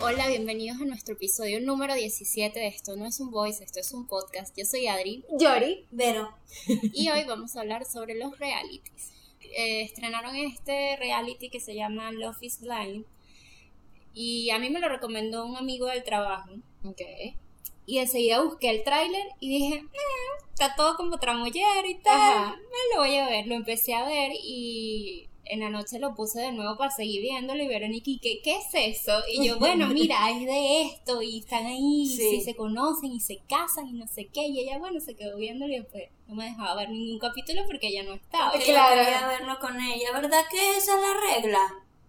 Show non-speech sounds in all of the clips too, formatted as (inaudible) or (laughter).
Hola, bienvenidos a nuestro episodio número 17 de Esto no es un voice, esto es un podcast. Yo soy Adri Yori. Vero. y hoy vamos a hablar sobre los realities. Eh, estrenaron este reality que se llama Love is Blind y a mí me lo recomendó un amigo del trabajo. Ok. Y enseguida busqué el tráiler y dije, "Eh, está todo como tramoyero y tal, Ajá. me lo voy a ver. Lo empecé a ver y en la noche lo puse de nuevo para seguir viéndolo y Verónica, ¿y qué, qué es eso? Y yo, (laughs) bueno, mira, es de esto y están ahí, y Sí. sí, se conocen y se casan y no sé qué. Y ella, bueno, se quedó viéndolo y después no me dejaba ver ningún capítulo porque ella no estaba. Porque Claro. yo quería verlo con ella, ¿verdad que esa es la regla?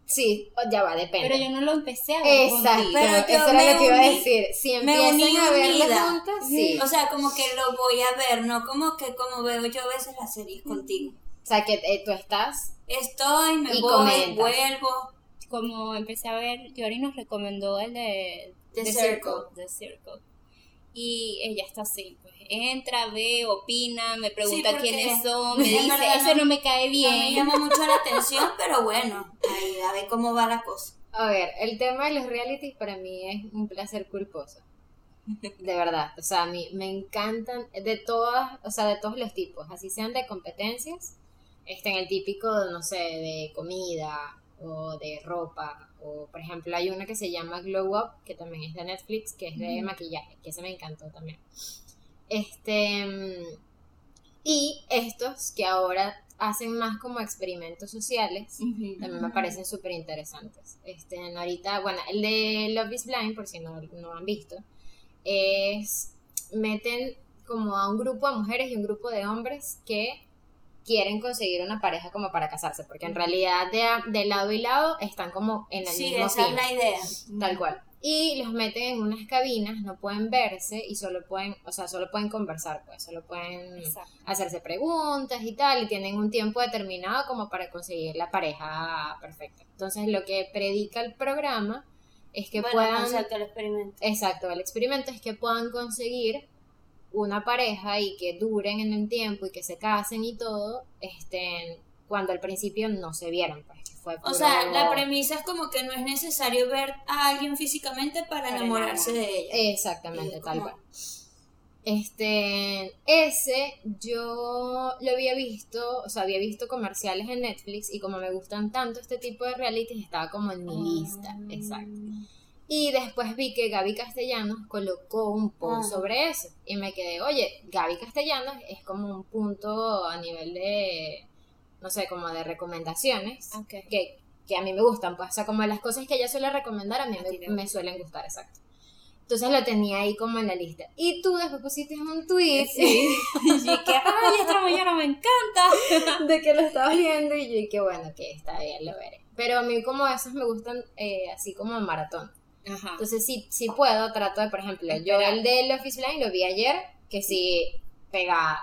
Sí, o- ya va, depende. Pero yo no lo empecé a ver Exacto. Pero eso era lo que iba a decir. Si me empiezan a verlo juntas, sí. O sea, como que lo voy a ver, no como que como veo yo a veces las series contigo. O sea, que eh, tú estás. Estoy, me Y voy, comentas. vuelvo. como empecé a ver, Yori nos recomendó el de The Circle. The Circle. Y ella está así, pues entra, ve, opina, me pregunta quiénes son, me dice, verdad ese no- no me cae No me bien. llama mucho la atención, pero bueno, ahí a ver cómo va la cosa. A ver, el tema de los realities para mí es un placer culposo. De verdad. O sea, a mí me encantan de todas, o sea, de todos los tipos. Así sean de competencias, este, en el típico, no sé, de comida o de ropa. O, por ejemplo, hay una que se llama Glow Up, que también es de Netflix, que es de Ujú. maquillaje, que ese me encantó también. Este. mm, Y estos que ahora hacen más como experimentos sociales, Ujú. también me parecen súper interesantes. Este, ahorita, bueno, el de Love is Blind, por si no, no han visto, es, meten como a un grupo de mujeres y un grupo de hombres que quieren conseguir una pareja como para casarse, porque en realidad de, a- de lado y lado están como en el Sí, mismo esa fin, es la idea. tal cual. Y los meten en unas cabinas, no pueden verse y solo pueden, o sea, solo pueden conversar, pues, solo pueden Exacto. hacerse preguntas y tal, y tienen un tiempo determinado como para conseguir la pareja perfecta. Entonces, lo que predica el programa es que bueno, puedan, exacto, el experimento. exacto, el experimento es que puedan conseguir una pareja y que duren en el tiempo y que se casen y todo, este, cuando al principio no se vieron, pues, que fue O sea, la premisa es como que no es necesario ver a alguien físicamente para Para enamorarse de ella. Exactamente, tal cual. Este, ese yo lo había visto, o sea, había visto comerciales en Netflix y como me gustan tanto este tipo de realities, estaba como en mi lista, Ah. exacto. Y después vi que Gaby Castellanos colocó un post Ah. sobre eso y me quedé, oye, Gaby Castellanos es como un punto a nivel de, no sé, como de recomendaciones Ok. que, que a mí me gustan, pues, o sea, como las cosas que ella suele recomendar a mí me, me suelen gustar, exacto. Entonces lo tenía ahí como en la lista. Y tú después pusiste un tweet (laughs) Y que, ay, esta (laughs) mañana me encanta. de que lo estabas viendo y yo dije, bueno, que está bien, lo veré. Pero a mí como esos me gustan eh, así como en maratón. Ajá. Entonces si, si puedo, trato de, por ejemplo, yo el de Office Line lo vi ayer, que sí pegaba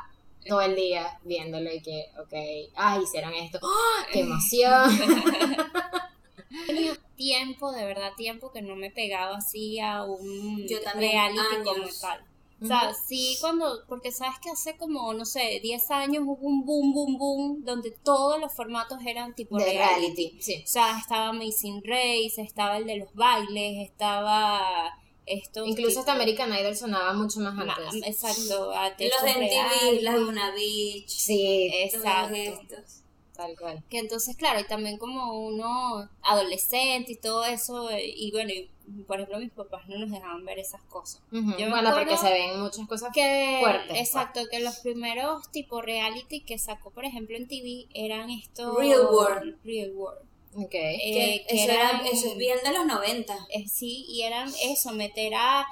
todo el día viéndolo y que, ok, ay, hicieron esto, ¡Ah! ¡qué emoción! (laughs) Tenía tiempo, de verdad, tiempo que no me pegaba así a un Yo también, reality años. como tal. O sea, sí, cuando, porque sabes que hace como, no sé, 10 años hubo un boom, boom, boom, donde todos los formatos eran tipo de reality. reality, sí. O sea, estaba Amazing Race, estaba el de los bailes, estaba esto. Incluso hasta American Idol sonaba mucho más Ma- antes. Exacto, a Los de MTV, reales. Laguna Beach, Sí, Exacto. todos estos. Tal cual. Que entonces, claro, y también como uno adolescente y todo eso, eh, y bueno, y, por ejemplo, mis papás no nos dejaban ver esas cosas. Yo me Bueno, porque se ven muchas cosas Que, fuertes. pues. exacto, que los primeros tipo reality que sacó, por ejemplo, en TV eran estos... Real World. Real World. Ok. Eh, Que que eso, era- eran- eso es bien de los 90. Eh, sí, y eran eso, meter a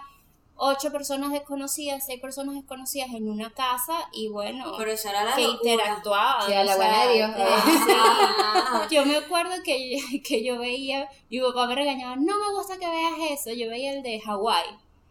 ocho personas desconocidas, seis personas desconocidas en una casa y bueno, Pero eso era la que locura. interactuaban. Sí, a la o buena sea, de Dios. Ah, sí. (laughs) Yo me acuerdo que, que yo veía, mi papá me regañaba, no me gusta que veas eso, yo veía el de Hawái.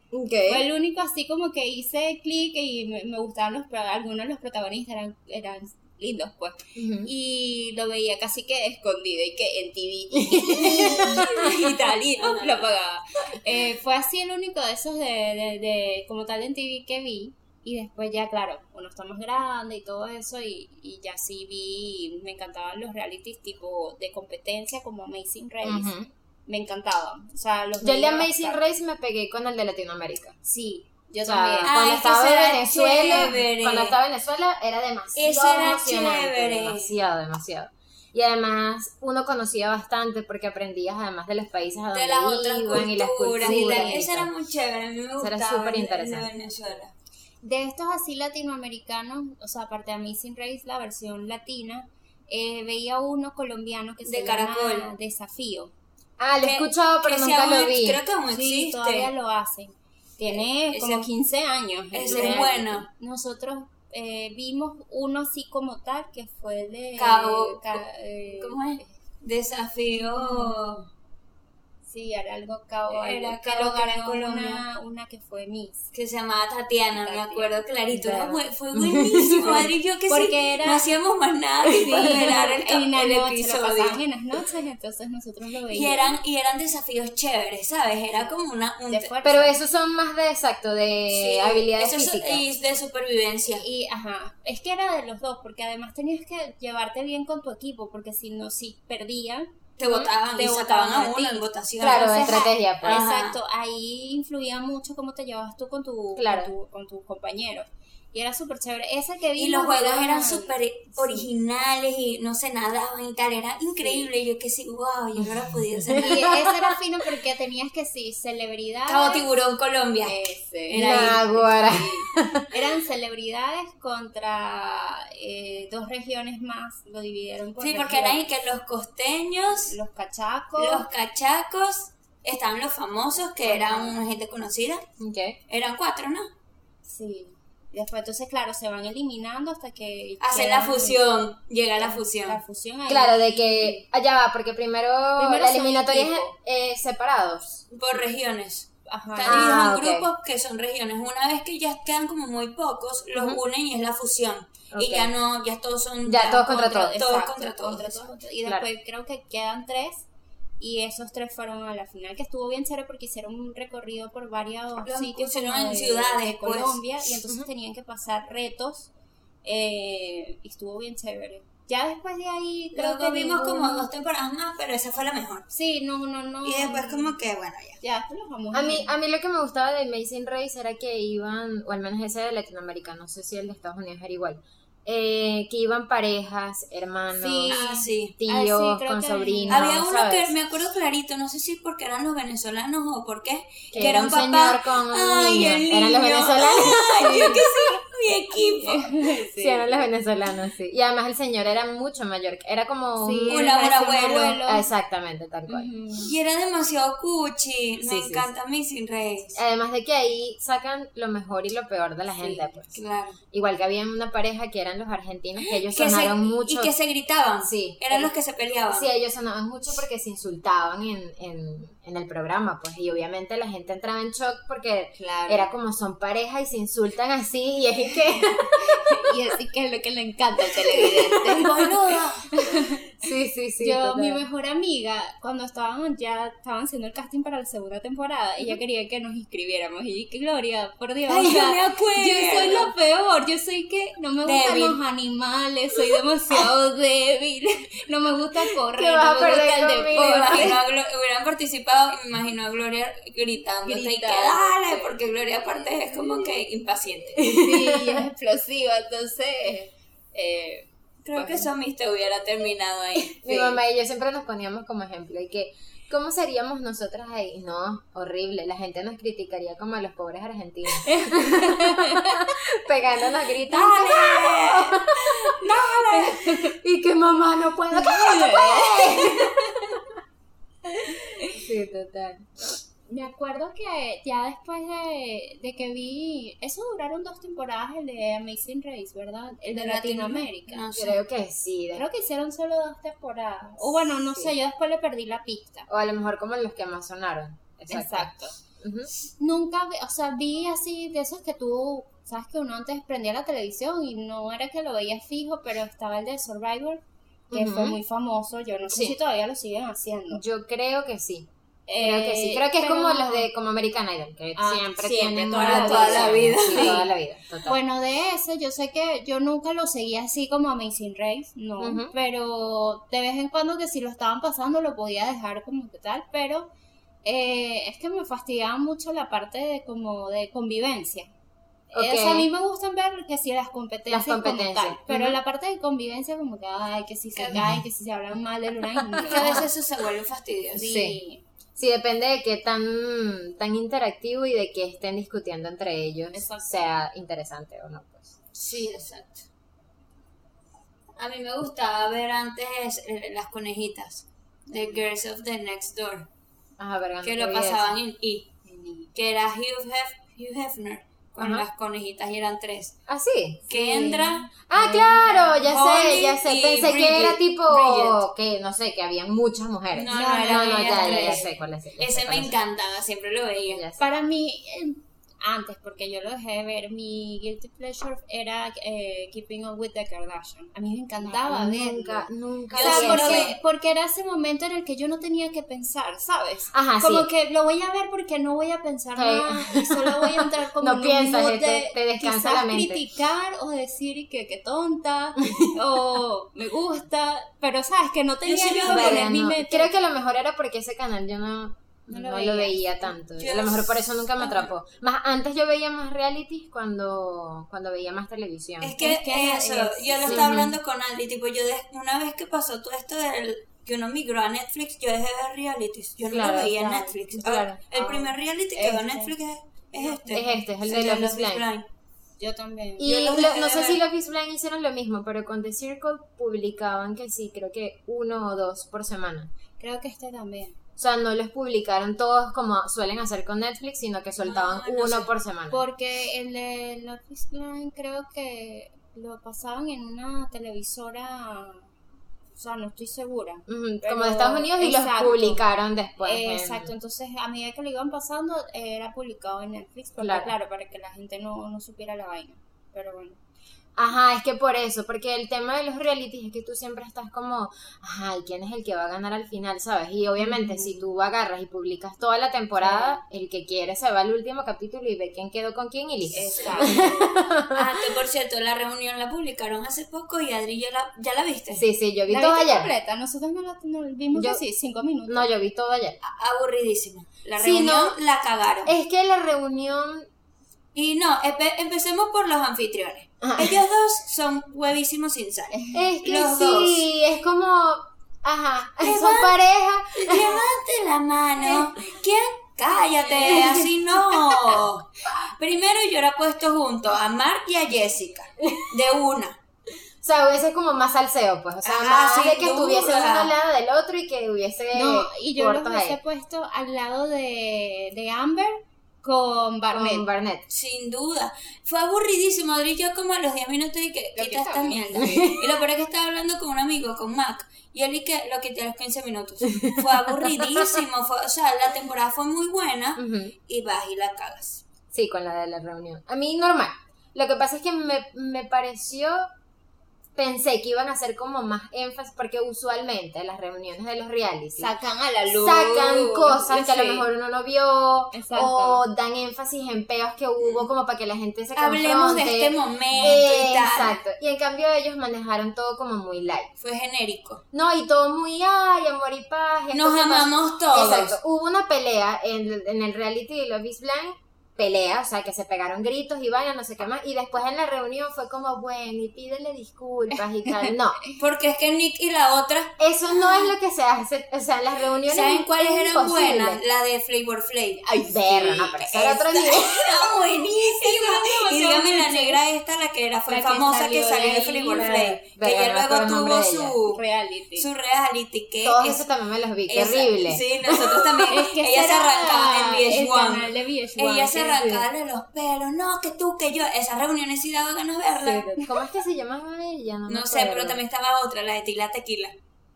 Fue el único así como que hice clic y me, me gustaban los, algunos de los protagonistas, eran, eran lindos pues. Y lo veía casi que escondido y que en TV (laughs) y tal, y lo apagaba. Eh, fue así el único de esos de, de, de como tal en TV que vi. Y después ya, claro, uno está más grande y todo eso, y, y ya sí vi, me encantaban los realities tipo de competencia como Amazing Race. Me me encantaba. O sea, los Yo el de Amazing. Race me pegué con el de Latinoamérica. Sí, yo O sea, también. Ah, cuando estaba en Venezuela, chévere. cuando estaba en Venezuela era demasiado Eso era emocionante, chévere. demasiado, demasiado. Y además uno conocía bastante porque aprendías además de los países a donde De las otras iban y las culturas y Eso era muy chévere, a mí me Eso gustaba. era súper interesante. de Venezuela. De estos así latinoamericanos, o sea, aparte de Amazing Race, la versión latina, eh, veía uno colombiano que se De llama Caracol. Desafío. Ah, lo he escuchado, pero nunca lo vi. Creo que aún Sí, existe. todavía lo hacen. Tiene Ese- como 15 años. ese es bueno. Nosotros eh, vimos uno así como tal, que fue el de... Cabo- Ca- eh, ¿Cómo es? Desafío. Sí, era algo cabo. Era Cabo lo una, una que fue Miss. que se llamaba Tatiana, me Tatiana. acuerdo clarito. Era Claro. bu- fue (laughs) buenísimo, Adri y yo que Porque sí, era- no hacíamos más nada que (laughs) Sí, esperar el, el lo episodio. pasaban en las noches, entonces nosotros lo Y veíamos. eran, y eran desafíos chéveres, ¿sabes? Era como una... Un. Pero esos son más de exacto, de sí, habilidades físicas. y de supervivencia. Y, ajá, es que era de los dos, porque además tenías que llevarte bien con tu equipo, porque si no, si perdían, Te votaban Te y sacaban votaban a a uno ti. en votación. Claro, Entonces, estrategia, pues. Exacto, ahí influía mucho cómo te llevabas tú con, tu, Claro. con, tu- con tus compañeros. Y era súper chévere. Ese que vimos Y los juegos era- eran súper originales y no se nadaban y tal, era increíble. Y yo que sí, wow, yo no podido Y hacer ese era fino (laughs) porque tenías que sí, celebridades. Cabo Tiburón, Colombia. Ese, Era ahí. Naguará. (laughs) Eran celebridades contra eh, dos regiones más, lo dividieron por Sí, porque eran y que los costeños, los cachacos, los cachacos, estaban los famosos, que eran una gente conocida. Ok. Eran cuatro, ¿no? sí. Y Después, entonces, claro, se van eliminando hasta que. Hacen la fusión, llega la fusión. La fusión ahí. Claro, de que allá va, porque primero, Primero la eliminatoria es equipo. eh, separados. Por regiones. Ajá. Están divididos Ah, en ok. grupos que son regiones. Una vez que ya quedan como muy pocos, los Ujú. unen y es la fusión. Ok. Y ya no, ya todos son. Ya todos contra todos. Todos Exacto, contra todos. todos. Y Claro. después creo que quedan tres. Y esos tres fueron a la final, que estuvo bien chévere porque hicieron un recorrido por varios Los sitios como en de- ciudades, de pues. Colombia y entonces tenían que pasar retos eh, y estuvo bien chévere. Ya después de ahí creo Luego que vimos como dos temporadas más, pero esa fue la mejor. Sí, no, no, no. Y después como que, bueno, ya. Ya, después los vamos A mí, a mí lo que me gustaba de Amazing Race era que iban, o al menos ese de Latinoamérica, no sé si el de Estados Unidos era igual, eh, que iban parejas, hermanos, Sí. Ah, sí. tíos, Ah, sí, creo con que- sobrinos. Había uno ¿sabes? que me acuerdo clarito, no sé si porque eran los venezolanos o por qué, Que era un papá. señor con un Ay, niño. el Eran los venezolanos. Ay, yo que sí, mi equipo. (laughs) Sí, eran los venezolanos, sí. Y además el señor era mucho mayor, era como Sí, un... Un abuelo. abuelo. Exactamente, tal cual. Y era demasiado cuchi. Me Sí, encanta Missing Race. Además de que ahí sacan lo mejor y lo peor de la gente, pues. Claro. Igual que había una pareja que eran los argentinos, que ellos Que se- sonaron mucho. Y que se gritaban. Sí. Eran los que se peleaban. Sí, ellos sonaban mucho porque se insultaban en, en, en el programa, pues, y obviamente la gente entraba en shock porque Claro. era como son pareja y se insultan así, y es que... (laughs) Y así que es lo que le encanta al televidente. Boluda. (laughs) sí, sí, sí. Yo, total. mi mejor amiga, cuando estaban ya estaban haciendo el casting para la segunda temporada, ella quería que nos inscribiéramos. Y que Gloria, por Dios. Ay, o sea, yo me acuerdo. yo soy lo peor. Yo soy que no me gustan Débil. los animales, soy demasiado (laughs) débil. No me gusta correr, ¿Qué vas no me gusta el conmigo? Deporte. Hubieran participado y me imagino a Gloria gritando y que dale, porque Gloria aparte es como que impaciente. Sí, es explosiva, entonces. Eh, Creo que eso te hubiera terminado ahí. (laughs) Mi mamá y yo siempre nos poníamos como ejemplo y que, ¿cómo seríamos nosotras ahí? No, horrible, la gente nos criticaría como a los pobres argentinos. (laughs) Pegándonos gritos. (laughs) Y que mamá no puedo. Sí, total. Me acuerdo que ya después de, de que vi. Eso duraron dos temporadas, el de Amazing Race, ¿verdad? El de, De Latinoamérica. No. Creo que sí. Creo que hicieron solo dos temporadas. O bueno, no Sí. sé, yo después le perdí la pista. O a lo mejor como los que más sonaron. Exacto. Nunca, vi- o sea, vi así de esos que tú. Sabes que uno antes prendía la televisión y no era que lo veías fijo, pero estaba el de Survivor, que fue muy famoso. Yo no sé Sí. si todavía lo siguen haciendo. Yo creo que sí. Creo que sí. Eh, Creo que es como los de como American Idol, que Ah, siempre, siempre, tienen toda una toda la vida. Sí, toda la vida. Total. Bueno, de ese, yo sé que yo nunca lo seguía así como Amazing Race, no, pero de vez en cuando que si lo estaban pasando lo podía dejar como que tal, pero eh, es que me fastidiaba mucho la parte de como de convivencia. Ok. O sea, a mí me gustan ver que si las competencias, Las como competencias, tal, pero ujú. la parte de convivencia como que, ay, que si se caen, que si se hablan mal del uno, ay, no. Que a veces eso se vuelve fastidioso. Sí. Sí. Sí, depende de qué tan, tan interactivo y de qué estén discutiendo entre ellos Exacto. sea interesante o no. Pues. Sí, exacto. A mí me gustaba ver antes eh, las conejitas de Girls of the Next Door, Ajá, que lo pasaban en E, que era Hugh, Hef- Hugh Hefner con Ajá. las conejitas y eran tres. Ah, sí. Kendra, Ah, claro, ya sé, Holly ya sé. Pensé que era Bridget. tipo Bridget. que no sé, que habían muchas mujeres. No, no, eran no, ellas ya, ya, sé cuál es. ya sé ese cuál me encantaba, siempre lo veía. Sé. Para mí, eh, antes, porque yo lo dejé de ver, mi guilty pleasure era eh, Keeping Up with the Kardashian. A mí me encantaba verlo. Nunca, nunca. O sea, porque, porque era ese momento en el que yo no tenía que pensar, ¿sabes? Ajá, como sí. que lo voy a ver porque no voy a pensar Sí. nada y solo voy a entrar (laughs) como No en un piensas, mood te- de te descansa quizás la mente. criticar o decir que, que tonta (laughs) o me gusta, pero sabes que no tenía yo que mi no. mente. Creo que lo mejor era porque ese canal yo no, No no, lo lo, veía tanto. Yo a lo mejor por eso nunca me atrapó. Más antes yo veía más realities cuando, cuando veía más televisión. Es que, Es que eso, es- yo lo sí. estaba hablando con Aldi, tipo, yo de- una vez que pasó todo esto del que uno migró a Netflix, yo dejé de ver realities, yo no Claro, lo veía en claro, Netflix. claro. El Ah, primer reality que veo en este. Netflix es, es este. Es este, es el Sí, de Love is Love is Blind. Blind. Yo también. Y Yo los lo- no sé si. Love is Blind hicieron lo mismo, pero con The Circle publicaban que sí, creo que uno o dos por semana. Creo que este también. O sea, no los publicaron todos como suelen hacer con Netflix, sino que soltaban Ah, no uno sé. por semana. Porque el de is Blind creo que lo pasaban en una televisora, o sea, no estoy segura. Como de Estados Unidos y los publicaron después. Eh, en- Exacto, entonces a medida que lo iban pasando era publicado en Netflix, porque Claro. claro, para que la gente no, no supiera la vaina. Pero bueno. Ajá, es que por eso, porque el tema de los realities es que tú siempre estás como, ajá, ¿y quién es el que va a ganar al final, sabes? Y obviamente si tú agarras y publicas toda la temporada, el que quiere se va al último capítulo y ve quién quedó con quién y listo. Exacto. (laughs) Ah, que por cierto, la reunión la publicaron hace poco y Adri ya la, ¿ya la viste. Sí, sí, yo vi ¿La todo viste ayer. completa? Nosotros no la no, vimos Yo- así, cinco minutos. No, yo vi todo ayer. Aburridísima. La Sí, reunión ¿no? la cagaron. Es que la reunión... Y no, empe- empecemos por los anfitriones. Ajá. Ellos dos son huevísimos sin sal. Es que Los sí, es como... Ajá, son pareja. Levante la mano. ¿Quién? Cállate, así no. Primero yo era puesto junto a Mark y a Jessica. De una. O sea, hubiese como más salseo, pues. O sea, Ah, más de que estuviese uno al lado del otro y que hubiese No, y yo los hubiese ahí. puesto al lado de, de Amber con Barnett. Con Barnett. Sin duda. Fue aburridísimo. Adri yo como a los 10 minutos y que quita esta mierda. Y lo peor es que estaba hablando con un amigo, con Mac. Y él y que lo quité a los 15 minutos. Fue aburridísimo. Fue, o sea, la temporada fue muy buena y vas y la cagas. Sí, con la de la reunión. A mí normal. Lo que pasa es que me, me pareció, pensé que iban a hacer como más énfasis, porque usualmente las reuniones de los realities Sacan a la luz. sacan cosas que a lo mejor uno no vio, Exacto. o dan énfasis en peos que hubo como para que la gente se Hablemos de confronte. este momento y tal. Exacto. Y en cambio ellos manejaron todo como muy light. Fue genérico. No, y todo muy, ay, amor y paz. Nos amamos todos. Exacto. Hubo una pelea en, en el reality de Love is Blind. Pelea, o sea, que se pegaron gritos y vainas, no sé qué más. Y después en la reunión fue como, bueno, y pídele disculpas y (laughs) tal. No, Porque es que Nick y la otra, eso no es lo que se hace. O sea, en las reuniones. ¿saben cuáles es eran imposible. buenas? La de Flavor Flav. Ay, perro, no, pero eso era otro nivel. Era buenísima. (laughs) Y dígame la negra esta, la que era, fue La famosa que salió salió de Flavor la- Flav. Que Verga, ella luego tuvo su, Reality. su reality. Que Todos es- esos también me los vi. Qué esa- horrible. Sí, nosotros también. (laughs) Es que ella se arrancaba en el canal VH1. de VH1, Ella se de los pelos. No, que tú, que yo. Esas reuniones sí daba ganas de verlas. ¿Cómo es que se llamaba ella? No, No sé, pero acuerdo. también estaba otra, la de Tila Tequila.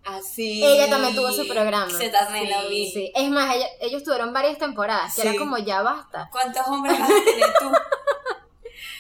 Así. Ella también tuvo su programa. Se también la vi. Sí, es más, ella- ellos tuvieron varias temporadas, que Sí. era como ya basta. ¿Cuántos hombres vas a tener tú? (laughs)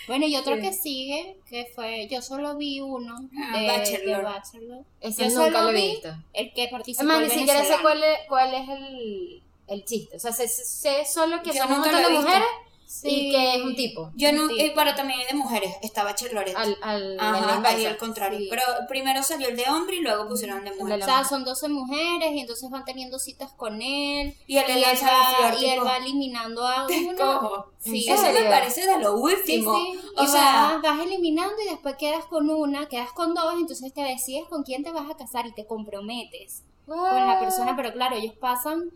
Bueno, y otro Sí. que sigue, que fue, yo solo vi uno Ah, de Bachelor. de Bachelor. Ese Yo nunca solo lo he vi visto. El que Es participó más, el ni siquiera sé cuál es, cuál es el, el chiste. O sea, sé, sé solo que Yo son un montón de mujeres Sí. y que es un tipo. Yo no, eh, pero también hay de mujeres, estaba Charlotte. Al, al, Ajá, ahí al contrario. Sí. Pero primero salió el de hombre y luego pusieron el de mujer. O sea, son 12 mujeres y entonces van teniendo citas con él. Y él Y va, flor, y él tipo, va eliminando a (laughs) uno. Sí, ¿En Eso me parece de lo último. sí. O y sea, vas, vas eliminando y después quedas con una, quedas con dos, entonces te decides con quién te vas a casar y te comprometes con la persona, pero claro, ellos pasan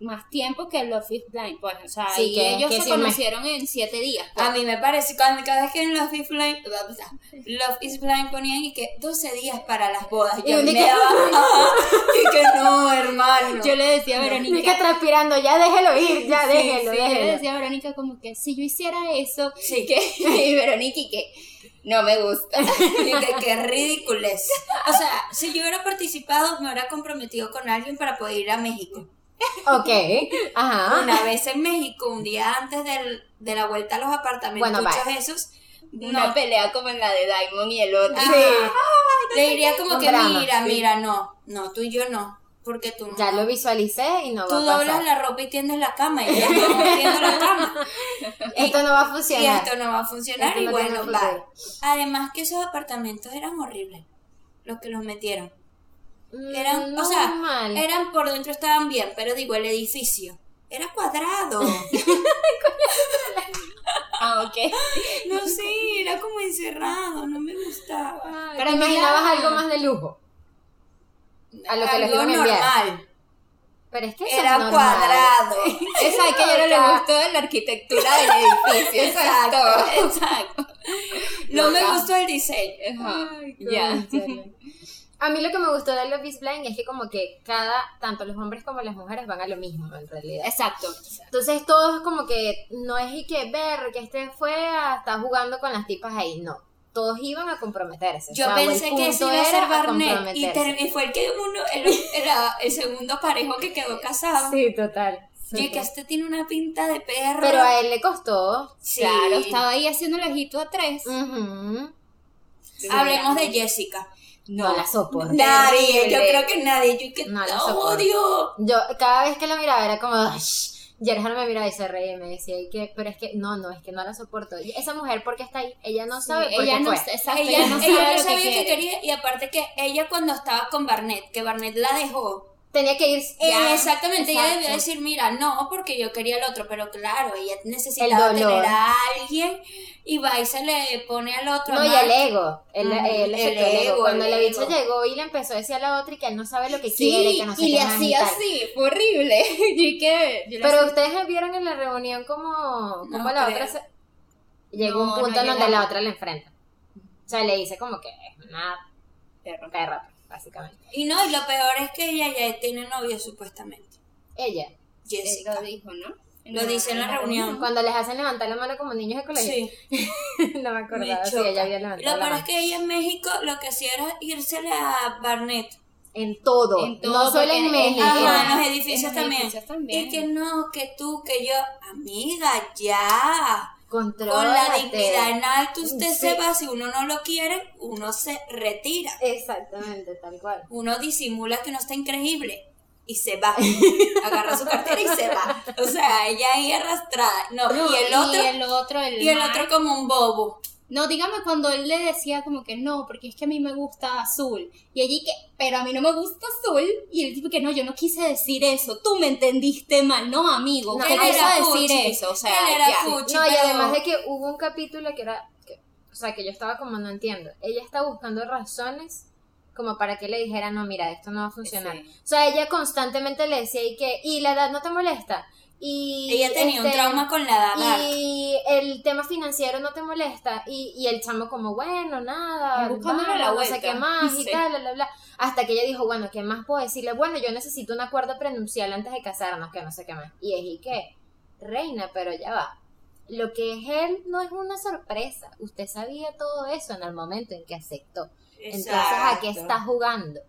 más tiempo que Love is Blind, pues, o sea, Sí, y que- ellos que se sí me- conocieron en siete días. pues. a mí me parece, cuando cada vez que en Love is Blind, Love is Blind ponían y que 12 días para las bodas. Y Yo un me daba, (laughs) y que no, hermano. Yo le decía a Ni que Verónica, transpirando, ya déjelo ir, ya sí, déjelo, sí, yo le decía a Verónica como que si yo hiciera eso, Sí. que, (laughs) y Verónica y que no me gusta. Y que qué ridiculez. O sea, si yo hubiera participado, me hubiera comprometido con alguien para poder ir a México. Ok, ajá. Una vez en México, un día antes del, de la vuelta a los apartamentos Bueno, esos, Una no, pelea como en la de Diamond y el otro. Le diría como Un que drama, mira, sí. mira, no, no, tú y yo no, porque tú no. Ya lo visualicé y no Tú va a doblas pasar. la ropa y tiendes la cama y ya estamos tiendo la cama. (laughs) Esto no va a Y funcionar. esto no va a funcionar Esto y no bueno, futuro. Además que esos apartamentos eran horribles, los que los metieron. Eran, o sea, normal. eran por dentro estaban bien, pero digo, el edificio era cuadrado. (laughs) (laughs) Ah, ok. no sé, era como encerrado, no me gustaba. Ay, Pero ¿Te mira- imaginabas algo más de lujo? A lo que les Algo iban a enviar. normal. Pero es que eso es Era normal. cuadrado. (laughs) Esa es que yo no le gustó la arquitectura del edificio. Exacto, Exacto. No me gustó el diseño. Ay, Ya. A mí lo que me gustó de Love is Blind es que como que cada, tanto los hombres como las mujeres van a lo mismo en realidad. Exacto. Entonces todos como que no es y que ver que este fue a estar jugando con las tipas ahí, no. Todos iban a comprometerse. Yo O sea, pensé que punto iba a ser Barnett y, y fue el que uno, el, era el segundo parejo que quedó casado. Sí, total. Y que este tiene una pinta de perro. Pero a él le costó. Sí. Claro, estaba ahí haciendo el ojito a tres. Ujú. Hablemos de Jessica. No, la soporto. Nadie, yo creo que nadie. Yo que No la odio. Yo cada vez que la miraba era como, Yerjan me miraba y se reía y me decía, "¿Y qué? pero es que no, no, es que no la soporto. Y Esa mujer, ¿por qué está ahí? Ella no sabe por ella qué no, fue. exacto, Ella, ella no ella sabe no lo sabía que quería y aparte que ella cuando estaba con Barnett, que Barnett la dejó, Tenía que ir eh, ya. exactamente, ella debió decir, mira, no, porque yo quería el otro, pero claro, ella necesitaba El tener a alguien y va y se le pone al otro. No, a y el ego, el, el ego. ego, Cuando la bicha llegó y le empezó a decir a la otra y que él no sabe lo que Sí, quiere, que no sé y qué le hacía así, fue horrible. (laughs) Y que, yo le Pero ustedes vieron en la reunión como, como No la creo. otra se... Llegó No, un punto no en donde la otra le enfrenta. O sea, le dice como que es una Perro. perra, básicamente. Y no, y lo peor es que ella ya tiene novio supuestamente. Ella, Él Jessica. lo dijo, ¿no? Lo dice en la reunión. cuando les hacen levantar la mano como niños de colegio. Sí, (laughs) no me acordaba si ella había Lo levantado la peor es que ella en México lo que hacía era irsele a Barnett. En todo, En todo, no solo en México. En- en los edificios en los también. edificios también. Y que no, que tú, que yo. Amiga, ya. Contrólate. Con la dignidad en alto usted Sí. se va. Si uno no lo quiere, uno se retira. Exactamente, tal cual. Uno disimula que no está increíble. Y se va. (laughs) Agarra su cartera y se va. O sea, ella ahí arrastrada. No, No, y el otro. y el otro, el Y el Mark. otro como un bobo. No, dígame cuando él le decía como que no, porque es que a mí me gusta azul. Y allí que, pero a mí no me gusta azul. Y el tipo que no, yo no quise decir eso. Tú me entendiste mal, no, amigo. No, ¿Qué él quiso decir fuchi. eso? O sea, Él era ya. fuchi. No, y además de que hubo un capítulo que era, que- o sea, que yo estaba como no entiendo. Ella está buscando razones como para que le dijera, no, mira, esto no va a funcionar. Sí. O sea, ella constantemente le decía y que, y la edad no te molesta. Y Ella tenía un este, trauma con la edad. Y el tema financiero no te molesta. Y, y el chamo como, bueno, nada, vamos, la no sé vuelta. qué (laughs) más y tal, bla, bla, bla. Hasta que ella dijo, bueno, ¿qué más puedo decirle? Bueno, yo necesito un acuerdo prenupcial antes de casarnos, que no sé qué más. Y es, ¿y qué? Reina, pero ya va. Lo que es él no es una sorpresa. Usted sabía todo eso en el momento en que aceptó. Entonces, ¿a qué está jugando?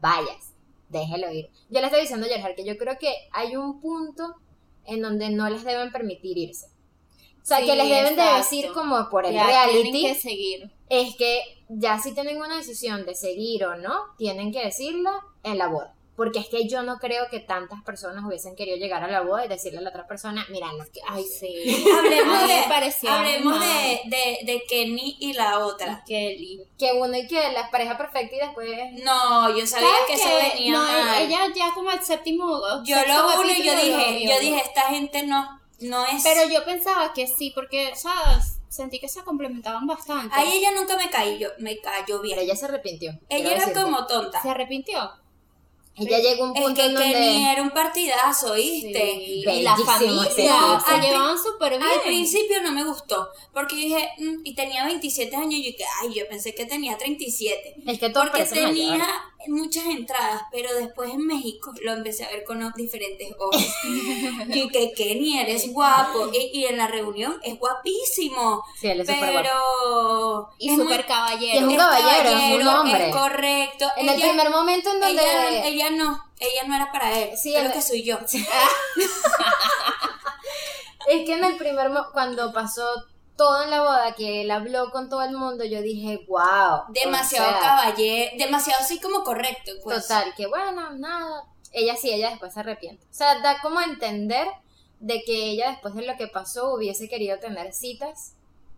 Vayas, déjelo ir. Yo le estoy diciendo a Gerhard que yo creo que hay un punto en donde no les deben permitir irse. O sea, Sí, que les deben de decir como por el Ya, reality, Tienen que seguir. es que ya si tienen una decisión de seguir o no, tienen que decirla en la boda. Porque es que yo no creo que tantas personas hubiesen querido llegar a la boda y decirle a la otra persona, mira, no, Ay, sí. (laughs) Hablemos, de, hablemos de, de, de Kenny y la otra. Kelly. que uno y que la pareja perfecta y después... No, yo sabía ¿Sabes que eso qué? venía no, mal. ella ya como el séptimo yo lo uno y yo dije, yo dije, esta gente no, no es... pero yo pensaba que sí porque sea, sentí que se complementaban bastante a ella nunca me cayó, me cayó bien. Pero ella se arrepintió. Ella era decirte. como tonta. se arrepintió Ella llegó a un Es punto que en donde... Kenny era un partidazo, ¿oíste? Sí, y la familia se Al llevaban súper bien Al principio no me gustó, porque dije, mm, y tenía 27 años, y yo que, ay, yo pensé que tenía 37. Es que todo Porque tenía mayor. muchas entradas, pero después en México lo empecé a ver con los diferentes ojos. (laughs) y que Kenny eres guapo, y, y en la reunión es guapísimo, Sí, él es guapo. pero... y es súper Y es caballero un caballero, es un hombre. Es correcto. En el Ella- primer momento en donde... ella, ella no, ella no era para él, Sí, creo en- que soy yo. (laughs) Es que en el primer cuando pasó todo en la boda, que él habló con todo el mundo, yo dije, wow. Demasiado caballero, demasiado así como correcto, pues. Total, que bueno, nada. Ella sí, ella después se arrepiente. O sea, da como a entender de que ella después de lo que pasó hubiese querido tener citas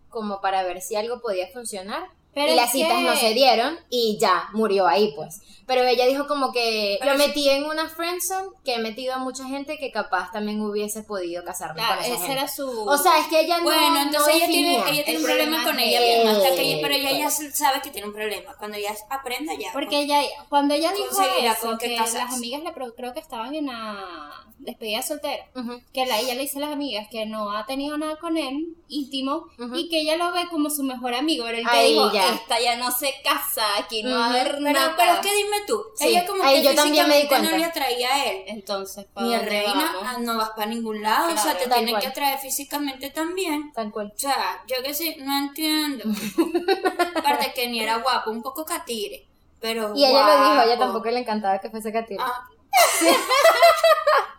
como para ver si algo podía funcionar. Pero y es las citas no se dieron y ya, murió ahí pues. Pero ella dijo como que Pero lo metí en una friendzone que he metido a mucha gente que capaz también hubiese podido casarme Claro, con esa gente. era su O sea, es que ella no Bueno, entonces no ella tiene, ella tiene un problema con ella misma, hasta que él, ella, pero ella ya sabe que tiene un problema. Cuando ella aprenda ya. Porque ella, cuando ella dijo eso, con que casarse. las amigas le creo que estaban en la despedida soltera, Ujú. que la, ella le dice a las amigas que no ha tenido nada con él íntimo Ujú. y que ella lo ve como su mejor amigo, pero el que Ahí dijo, ya. esta ya no se casa, aquí no va a Ujú. haber pero, nada. pero es que dime tú, Sí, ella como que yo también me di físicamente no le atraía a él. Entonces, ¿para Mi reina, vamos? ah, no vas para ningún lado, o sea, te tiene cual. que atraer físicamente también. Tal cual. O sea, yo que sí, no entiendo. (laughs) Aparte que ni era guapo, un poco catire, pero Y ella lo dijo, a ella tampoco le encantaba que fuese Catira. Ah, (laughs)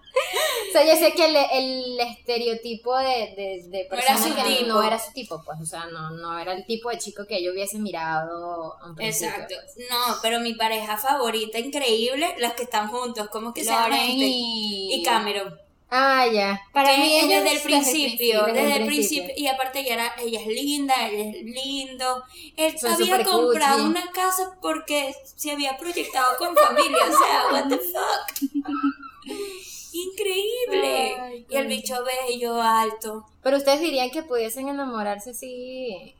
O sea, yo sé que el, el estereotipo de, de, de No era su que tipo. no era su tipo, pues, o sea, no, no era el tipo de chico que ella hubiese mirado a un exacto. pues. No, pero mi pareja favorita, increíble, las que están juntos, ¿cómo que se llama Lauren este? y... Y Cameron. Ah, ya. Para mí ellos desde el principio, desde desde, el principio. principio. Y aparte ella, era, ella es linda, él es lindo. Él Son había comprado cuchi. una casa porque se había proyectado con familia. O sea, what the fuck. (laughs) Increíble. Ay, y el bicho bello, alto. Pero ustedes dirían que pudiesen enamorarse si...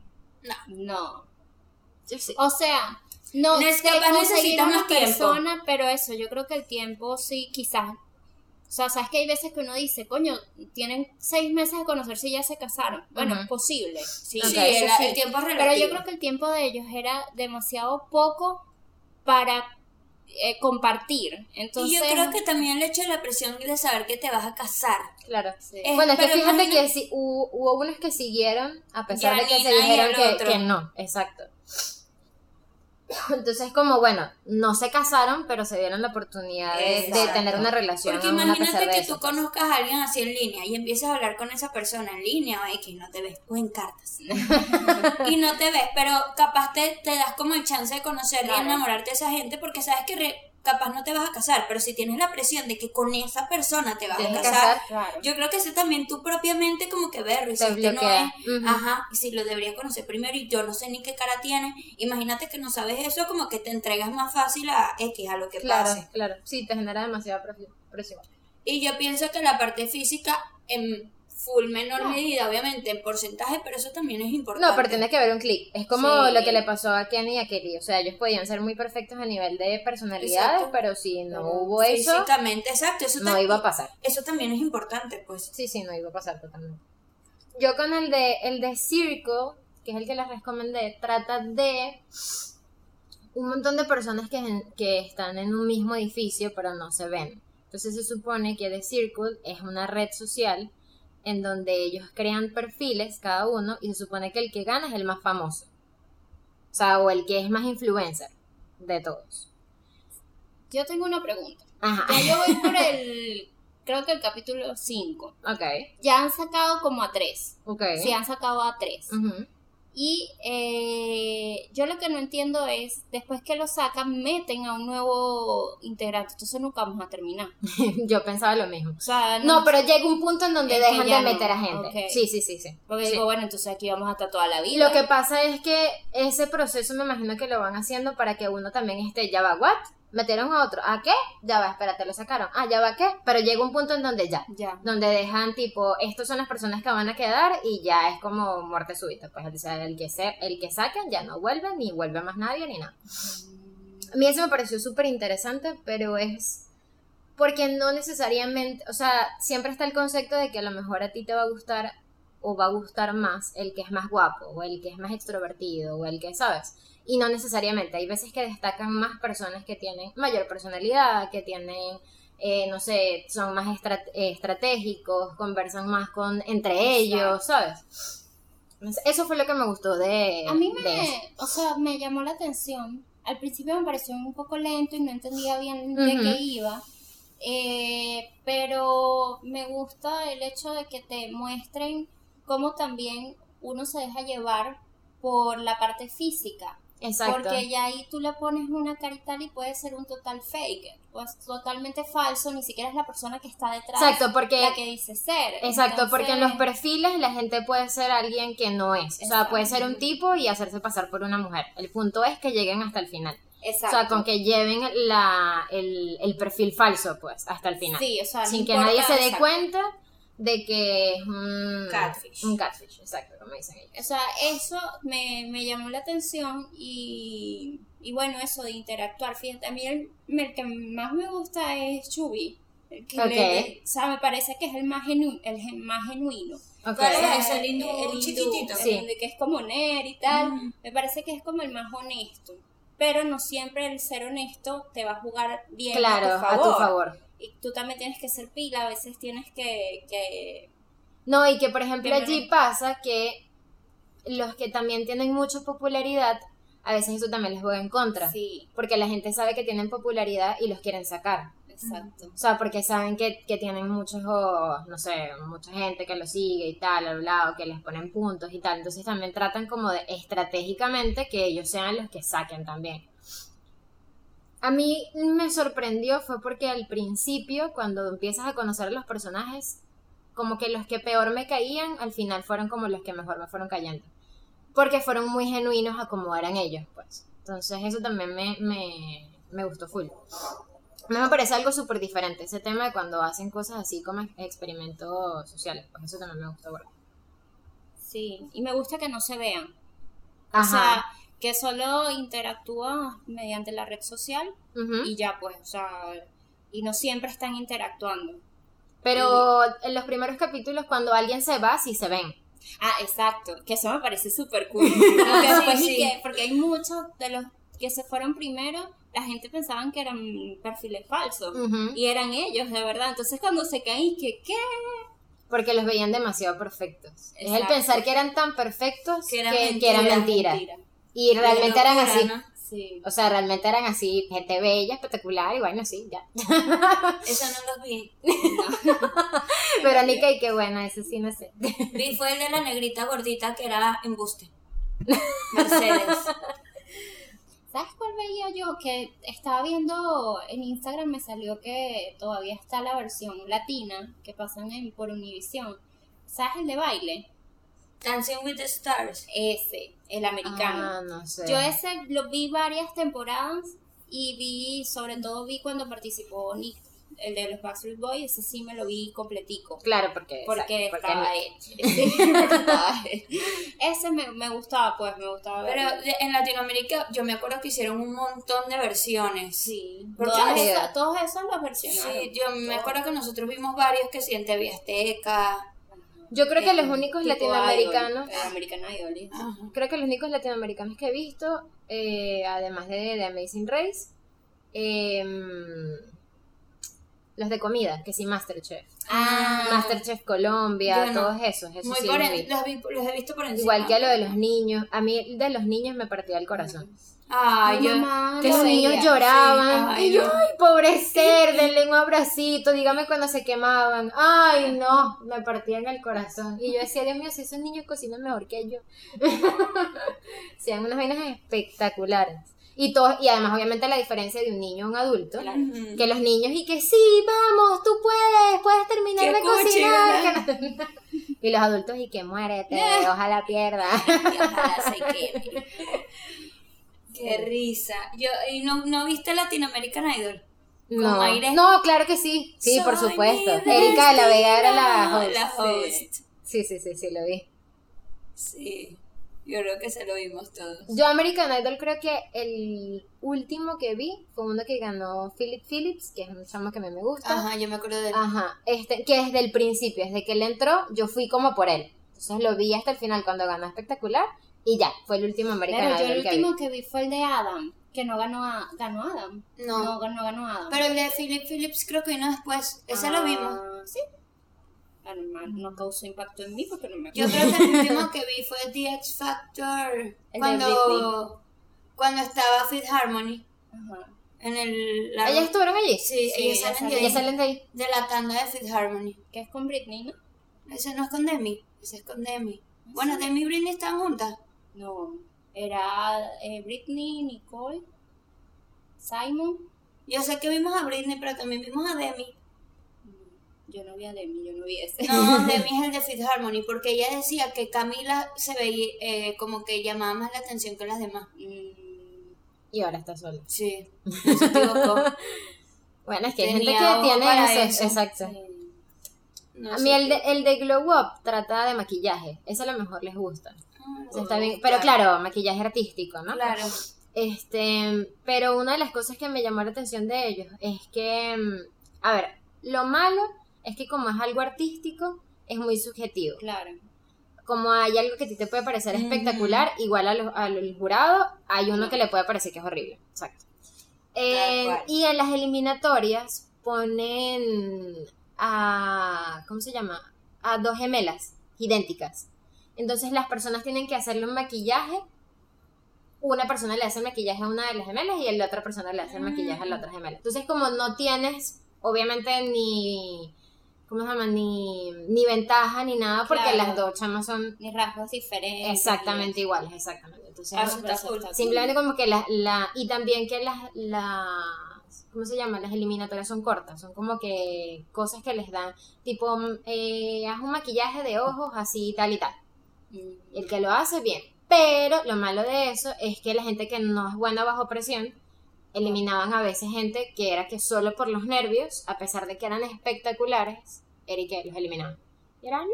No. Yo sí. O sea, no te capaz necesitas más tiempo. persona, pero eso, yo creo que el tiempo sí, quizás. O sea, sabes que hay veces que uno dice, coño, tienen seis meses de conocerse y ya se casaron. Bueno, es posible. Sí. Sí, el, sí. el tiempo es Pero relativo. yo creo que el tiempo de ellos era demasiado poco para eh, compartir. Entonces, Y yo creo que también el hecho de la presión de saber que te vas a casar. Claro. Sí. Eh, Bueno, es que fíjate imagina- que hubo, hubo unos que siguieron, a pesar de que se dijeron que, que no, exacto. (laughs) Entonces, como bueno, no se casaron, pero se dieron la oportunidad de, tener una relación. Porque imagínate que eso, tú pues. conozcas a alguien así en línea y empiezas a hablar con esa persona en línea o X, no te ves, o en cartas. (laughs) y no te ves, pero capaz te, te das como el chance de conocerla y enamorarte de esa gente porque sabes que re- capaz no te vas a casar, pero si tienes la presión de que con esa persona te vas a casar, casar. Claro. yo creo que ese también tú propiamente como que ver, y si Te este no es, Ujú. ajá, y si lo deberías conocer primero y yo no sé ni qué cara tiene, imagínate que no sabes eso, como que te entregas más fácil a X, a lo que Claro, pase. claro. Sí, te genera demasiada presi- presión. Y yo pienso que la parte física en full menor medida, obviamente, en porcentaje, pero eso también es importante. No, pero tiene que haber un clic. Es como Sí. lo que le pasó a Kenny y a Kelly. O sea, ellos podían ser muy perfectos a nivel de personalidades, Exacto. pero si no Pero hubo eso, Físicamente, exacto. Eso, no iba a pasar. eso también es importante, pues. Sí, sí, no iba a pasar totalmente. Yo con el de el de Circle, que es el que les recomendé, trata de un montón de personas que, que están en un mismo edificio pero no se ven. Entonces se supone que The Circle es una red social en donde ellos crean perfiles cada uno y se supone que el que gana es el más famoso. O sea, o el que es más influencer de todos. Yo tengo una pregunta. Ajá. Ya yo voy por (laughs) el, creo que el capítulo 5. Ok, Ya han sacado como a 3. ok. Sí, han sacado a 3. Ujú. Y eh, yo lo que no entiendo es, después que lo sacan, meten a un nuevo integrante. Entonces nunca vamos a terminar. (laughs) Yo pensaba lo mismo. O sea, No, pero llega un punto en donde dejan de no. meter a gente. Sí, sí, sí, sí. Porque Sí. digo, bueno, entonces aquí vamos hasta toda la vida. Lo que pasa es que ese proceso me imagino que lo van haciendo para que uno también esté, ya va, ¿what? Metieron a otro, ¿a qué? Ya va, espérate, lo sacaron. Ah, ya va, ¿qué? Pero llega un punto en donde ya, Ya. donde dejan tipo, estos son las personas que van a quedar y ya es como muerte súbita. Pues o sea, el que, se, el que saquen ya no vuelve, ni vuelve más nadie, ni nada. A mí eso me pareció súper interesante, pero es porque no necesariamente, o sea, siempre está el concepto de que a lo mejor a ti te va a gustar o va a gustar más el que es más guapo, o el que es más extrovertido, o el que, ¿sabes? Y no necesariamente, hay veces que destacan más personas que tienen mayor personalidad, que tienen, eh, no sé, son más estra- eh, estratégicos, conversan más con entre ellos, ¿sabes? Eso fue lo que me gustó de... A mí de me, o sea, me llamó la atención. Al principio me pareció un poco lento y no entendía bien de Ujú. qué iba. Eh, pero me gusta el hecho de que te muestren cómo también uno se deja llevar por la parte física. Exacto. Porque ya ahí tú le pones una carita y puede ser un total fake, pues totalmente falso, ni siquiera es la persona que está detrás Exacto, porque la que dice ser. Exacto, porque en los Entonces, perfiles la gente puede ser alguien que no es. O sea, puede ser un tipo y hacerse pasar por una mujer. El punto es que lleguen hasta el final. Exacto. O sea, con que lleven la, el, el perfil falso, pues, hasta el final. Sí, o sea, Sin que nadie se dé exacto. cuenta de que es un Catfish. Un catfish, exacto, como dicen ellos. O sea, eso me, me llamó la atención y, y bueno, eso de interactuar. Fíjate, a mí el, el que más me gusta es Chubby. El que Ok. le- o sea, me parece que es el más, genu, el gen- más genuino. Ok. ¿Cuál O sea, es? el hindú chiquitito? el Sí. que es como nerd y tal. Mm. Me parece que es como el más honesto. Pero no siempre el ser honesto te va a jugar bien Claro, a tu favor. a tu favor. Y tú también tienes que ser pila, a veces tienes que... que No, y que por ejemplo Que allí pasa que los que también tienen mucha popularidad, a veces eso también les juega en contra. sí, Porque la gente sabe que tienen popularidad y los quieren sacar. exacto. O sea, porque saben que, que tienen muchos, oh, no sé, mucha gente que los sigue y tal, al lado, que les ponen puntos y tal. Entonces también tratan como de estratégicamente que ellos sean los que saquen también. A mí me sorprendió fue porque al principio, cuando empiezas a conocer a los personajes, como que los que peor me caían, al final fueron como los que mejor me fueron cayendo. Porque fueron muy genuinos a como eran ellos, pues. Entonces eso también me, me, me gustó full. A mí me parece algo súper diferente ese tema de cuando hacen cosas así como ex- experimentos sociales. Pues eso también me gustó. bueno. Sí, y me gusta que no se vean. O Ajá. sea, que solo interactúa mediante la red social Ujú. y ya pues, o sea, y no siempre están interactuando. Pero en los primeros capítulos, cuando alguien se va, sí se ven. Ah, exacto, que eso me parece súper cool. (laughs) Porque, después Sí, y sí. que- porque hay muchos de los que se fueron primero, la gente pensaban que eran perfiles falsos. Ujú. Y eran ellos, de verdad. Entonces cuando se caen, que qué? Porque los veían demasiado perfectos. Es el Exacto. pensar que eran tan perfectos que, Que eran que mentira, eran mentira. Y realmente eran así. ¿no? Sí. O sea, realmente eran así, gente bella, espectacular, y bueno, sí, ya. (laughs) Eso no los vi. (laughs) Verónica, y qué buena, eso sí no sé. Vi fue el de la negrita gordita que era embuste. (laughs) Mercedes. ¿Sabes cuál veía yo? Que estaba viendo en Instagram, me salió que todavía está la versión latina que pasan en, por Univision. ¿Sabes el de baile? Dancing with the Stars. Ese, el americano. Ah, no sé. Yo ese lo vi varias temporadas y vi, sobre todo vi cuando participó Nick, el de los Backstreet Boys, ese sí me lo vi completico. Claro, porque... Porque exacto, estaba porque estaba. (laughs) Ese me, me gustaba, pues, me gustaba Pero verlo. en Latinoamérica yo me acuerdo que hicieron un montón de versiones. Sí, ¿Por todas esas- todos esos los versionaron. Sí, yo me acuerdo que nosotros vimos varios que sí en TV Azteca. Yo creo que los únicos latinoamericanos... Idol, Idol. Creo que los únicos latinoamericanos que he visto, eh, además de, de Amazing Race, eh, los de comida, que sí, Masterchef. Ah, Masterchef Colombia, no. todos esos, esos muy sí por los vi. los, he visto por encima. Igual que a lo de los niños. A mí de los niños me partía el corazón. Ay, yo. mamá los niños veía. lloraban. sí, y yo, ay, no. ay, pobre ser, denle un abracito, dígame cuando se quemaban. Ay, no, me partían el corazón. Y yo decía, Dios mío, si esos niños cocinan mejor que yo. (laughs) Sean unas vainas espectaculares. Y, todos, y además, obviamente, la diferencia de un niño a un adulto. Que los niños, y que sí, vamos, tú puedes, puedes terminar de cocinar. no- y los adultos, y que muérete, (laughs) ojalá pierda. Y ojalá se queme. Qué risa. Yo, ¿Y no, no viste Latinoamerican Idol? No, no, claro que sí, sí, por supuesto. Erika de la Vega era la host. La host. Sí, sí, sí, sí, lo vi. Sí. Yo creo que se lo vimos todos. Yo American Idol creo que el último que vi fue uno que ganó Philip Phillips, que es un chamo que a mí me gusta. Ajá, yo me acuerdo de Ajá, este, que desde el principio, desde que él entró, yo fui como por él. Entonces lo vi hasta el final cuando ganó espectacular y ya, fue el último American Pero yo Idol el que vi. último que vi fue el de Adam, que no ganó a, ganó Adam. No. No, ganó, ganó Adam. Pero el de Philip Phillips creo que vino después. Ese lo vimos. Ah, Sí. Ah, no, causó impacto en mí porque no me Yo acuerdo. creo que el último que vi fue The X Factor. de Cuando, cuando estaba Fifth Harmony. Ajá. En el. la- ¿Ellas estuvieron allí? Sí, Sí, ellas salen de, ¿Ya ahí, salen de ahí? de la tanda de Fifth Harmony. Que es con Britney, ¿no? Ese no es con Demi. Ese es con Demi. Bueno, Demi y Britney están juntas. No. Era eh, Britney, Nicole, Simon. Yo sé que vimos a Britney, pero también vimos a Demi. Yo no vi a Demi, yo no vi ese. No, (laughs) Demi es el de Fifth Harmony, porque ella decía que Camila se veía eh, como que llamaba más la atención que las demás. Mm, Y ahora está sola. Sí, (laughs) se equivocó. Bueno, es que hay gente que tiene para eso, eso. exacto. sí. No A mí el de, el de Glow Up trata de maquillaje, eso a lo mejor les gusta. O sea, está bien, pero claro, maquillaje artístico, ¿no? Claro. Este, pero una de las cosas que me llamó la atención de ellos es que, mm, a ver, lo malo es que como es algo artístico, es muy subjetivo. Claro. Como hay algo que a ti te puede parecer espectacular, igual a lo- al jurado hay uno que le puede parecer que es horrible. Exacto. Eh, y en las eliminatorias ponen a, ¿cómo se llama? A dos gemelas idénticas. Entonces las personas tienen que hacerle un maquillaje. Una persona le hace el maquillaje a una de las gemelas y la otra persona le hace el maquillaje a la otra gemela. Entonces como no tienes, obviamente, ni... ¿Cómo se llama? Ni, ni ventaja ni nada porque Claro. las dos chamas son Ni rasgos diferentes. exactamente iguales, exactamente. Entonces, Ah, simplemente como que la, la y también que las, las, ¿cómo se llama? Las eliminatorias son cortas, son como que cosas que les dan, tipo, mm, eh, haz un maquillaje de ojos así tal y tal. El que lo hace, bien. Pero lo malo de eso es que la gente que no es buena bajo presión, eliminaban a veces gente que era que solo por los nervios, a pesar de que eran espectaculares, que los eliminaban. Y era, no.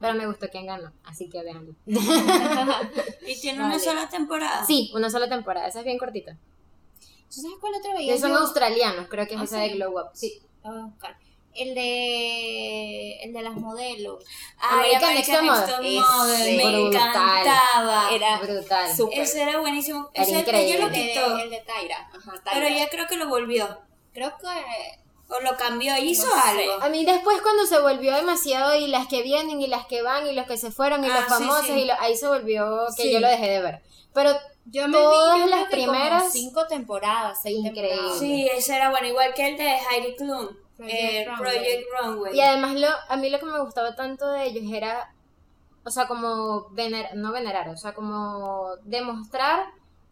Pero me gustó quién ganó, así que veanlo. (laughs) Y tiene una sola temporada. Sí, una sola temporada, esa es bien cortita. ¿Tú sabes cuál otra veía son australianos, creo que es Ah, esa de. Glow Up. Sí. La voy a buscar. El de, el de las modelos. Ay, American American Model. Model, me Brutal. encantaba. Era Brutal. súper. Ese era buenísimo. Era Ese, increíble. ella lo el, de, quitó, el de Tyra. Ajá, Tyra. pero ella creo que lo volvió. Creo que. O lo cambió, hizo No sé. algo. A mí después cuando se volvió demasiado y las que vienen y las que van y los que se fueron y Ah, los sí, famosos sí. y lo- ahí se volvió que Sí. yo lo dejé de ver. Pero Yo me Todas vi yo las primeras- cinco temporadas, seis Increíble. temporadas. Sí, ese era bueno, igual que el de Heidi Klum, Project eh, Runway. Project Runway. y además lo a mí lo que me gustaba tanto de ellos era o sea, como vener, no venerar, o sea, como demostrar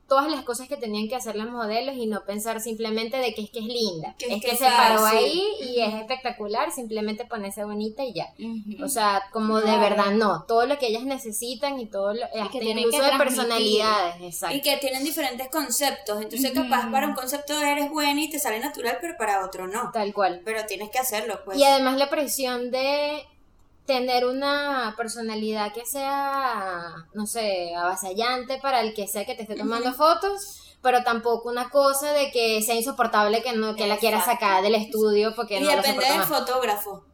todas las cosas que tenían que hacer las modelos y no pensar simplemente de que es que es linda. Que es es que, que se paró ahí y es espectacular, simplemente ponerse bonita y ya. O sea, como de verdad no, todo lo que ellas necesitan y todo lo, hasta tienen incluso que de personalidades, exacto. Y que tienen diferentes conceptos. Entonces, capaz para un concepto eres buena y te sale natural, pero para otro no. Tal cual. Pero tienes que hacerlo, pues. Y además la presión de tener una personalidad que sea, no sé, avasallante para el que sea que te esté tomando fotos, pero tampoco una cosa de que sea insoportable que no que la quiera sacar del estudio porque Y no depende del más. fotógrafo.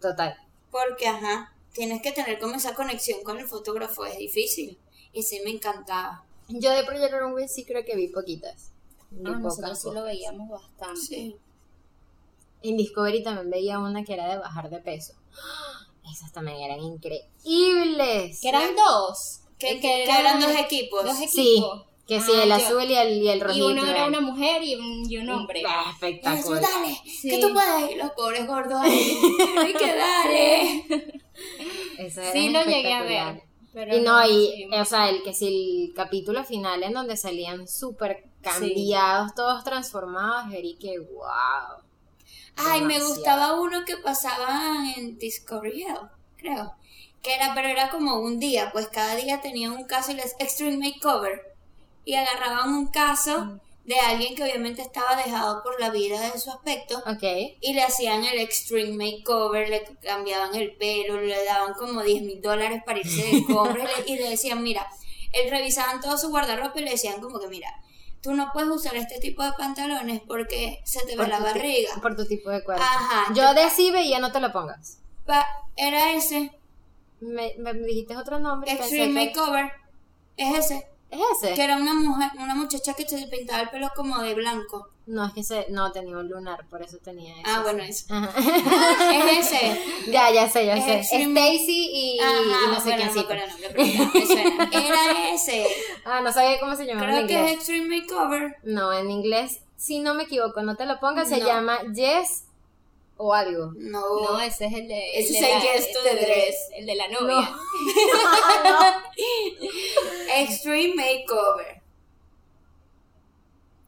Total. Porque, ajá, tienes que tener como esa conexión con el fotógrafo. Es difícil. Y sí me encantaba. Yo de Project Runway sí creo que vi poquitas. Vi Ah, nosotros sí lo veíamos bastante. Sí. En Discovery también veía una que era de bajar de peso. Esas también eran increíbles. Que eran dos. Que, que eran eran dos equipos. Dos Sí, equipos. que sí, Ah, el yo- azul y el, y el Y rojito. uno era una mujer y un, y un hombre. Ah, Espectacular. dale, Sí. que tú puedes. Y los pobres gordos ahí. (laughs) Hay que darle. (laughs) Eso era Sí, lo llegué a ver. Pero Y no, y, sí. o sea, el que si el capítulo final en donde salían súper cambiados, todos transformados, y que wow. Ay, me gustaba uno que pasaba en Discovery Hell, creo. Que era, pero era como un día, pues cada día tenían un caso y les Extreme Makeover. Y agarraban un caso de alguien que obviamente estaba dejado por la vida de su aspecto. Ok. Y le hacían el Extreme Makeover, le cambiaban el pelo, le daban como 10 mil dólares para irse de (laughs) compras y le- y le decían, mira, él revisaban todo su guardarropa y le decían como que, mira, tú no puedes usar este tipo de pantalones porque se te ve la barriga. Por tu tipo de cuerpo. Ajá. Yo de sí veía, no te lo pongas. Pa- era ese, Me, me dijiste otro nombre. y Extreme que- Makeover, es ese, ¿Es ese? que era una mujer, una muchacha que se pintaba el pelo como de blanco. No, es que se, no tenía un lunar, por eso tenía eso. Ah, bueno, eso. Ajá. (laughs) Es ese. (laughs) ya, ya sé, ya Es sé. Extreme- Stacy y, y no sé bueno, no ya, me suena. (laughs) Era ese. Ah, no sabía cómo se llamaba en Creo que es inglés. Extreme Makeover. No, en inglés, si no me equivoco, no te lo pongas, se No. llama Yes o algo. No. No, ese es el de. Ese es de el gesto de el dress. El de la novia. (laughs) Extreme Makeover.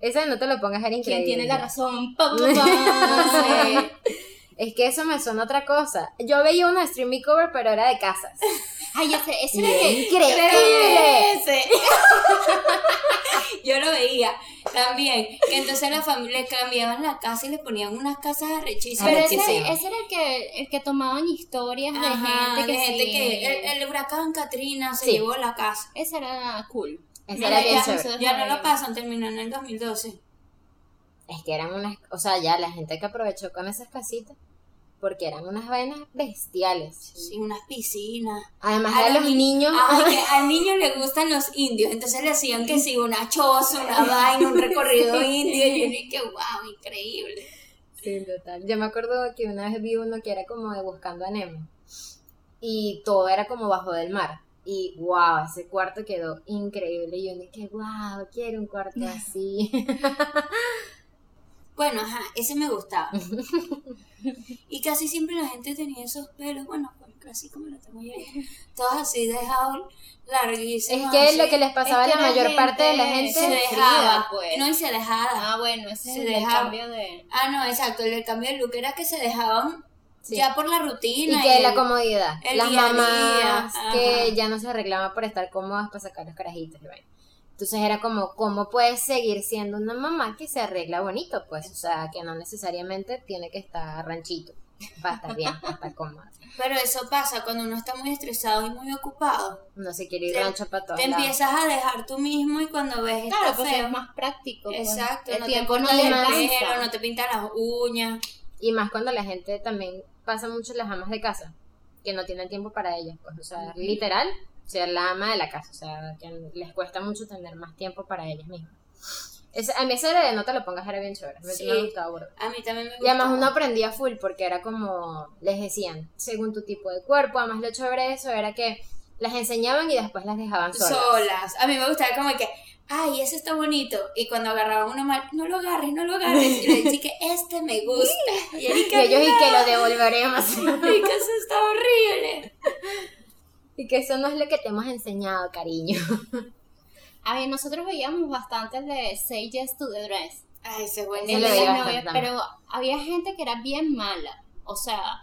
Ese no te lo pongas, era increíble. ¿Quién tiene la razón? Pa, pa, pa. (laughs) Sí. Es que eso me suena otra cosa. Yo veía una stream makeover, pero era de casas. Ay, ese, ese Y era increíble. Ese. Yo lo veía también. Que entonces la familia le cambiaban la casa y le ponían unas casas arrechísimas. Pero ese, era el que, el que tomaban historias de Ajá, gente que de gente sí. que el, el huracán Katrina se Sí. llevó la casa. Ese era cool. Era bien ya, ya no lo pasan, terminó en el 2012. Es que eran unas, o sea, ya la gente que aprovechó con esas casitas, porque eran unas vainas bestiales. Sí, unas piscinas. Además A los ni- niños, Ay, que (laughs) al niño le gustan los indios, entonces le hacían que sí, una choza, una vaina, un recorrido (laughs) indio, y yo dije, wow, increíble. Sí, total. Yo me acuerdo que una vez vi uno que era como de Buscando a Nemo. Y todo era como bajo del mar. Y wow, ese cuarto quedó increíble. Y yo dije, wow, quiero un cuarto (laughs) así. Bueno, ajá, ese me gustaba. (laughs) y casi siempre la gente tenía esos pelos, bueno, pues casi como lo tengo yo, todos así dejados larguísimos. es que lo que les pasaba Es a la la mayor parte de la gente se dejaba, pues. no, y se dejaba. Ah, bueno, ese Se es el dejaba. cambio de. Ah, no, exacto, el cambio de look era que se dejaban Sí. ya por la rutina. Y que el- la comodidad. el Las día mamás día, que ya no se arreglaban por estar cómodas para sacar los carajitos. y vaina. Entonces era como, ¿cómo puedes seguir siendo una mamá que se arregla bonito? Pues, o sea, que no necesariamente tiene que estar ranchito para estar bien, para estar cómoda. Pero eso pasa cuando uno está muy estresado y muy ocupado. No se quiere ir Te- rancho para todos Te lados. empiezas a dejar tú mismo y cuando ves Claro, porque feo. es más práctico. pues. Exacto, El no te tiempo no cortas le pelo, no te pintas las uñas. Y más cuando la gente también pasa mucho las amas de casa, que no tienen tiempo para ellas. Pues, o sea, literal, ser la ama de la casa. O sea, que les cuesta mucho tener más tiempo para ellas mismas. Ese- a mí ese de no te lo pongas era bien chévere. Sí. me gustaba burda. A mí también me gusta. Y además uno aprendía full porque era como, les decían, según tu tipo de cuerpo, además lo chévere de eso era que las enseñaban y después las dejaban solas. solas. A mí me gustaba como que, ay, ese está bonito. Y cuando agarraban uno mal, no lo agarres, no lo agarres. Y le decía que (laughs) este me gusta. Y Y ellos y que "No, lo devolveremos. (laughs) Erika, eso está horrible. Y que eso no es lo que te hemos enseñado, cariño. (laughs) A ver, nosotros veíamos bastante el de Say Yes to the Dress. Ay, ese es también. pero había gente que era bien mala. O sea,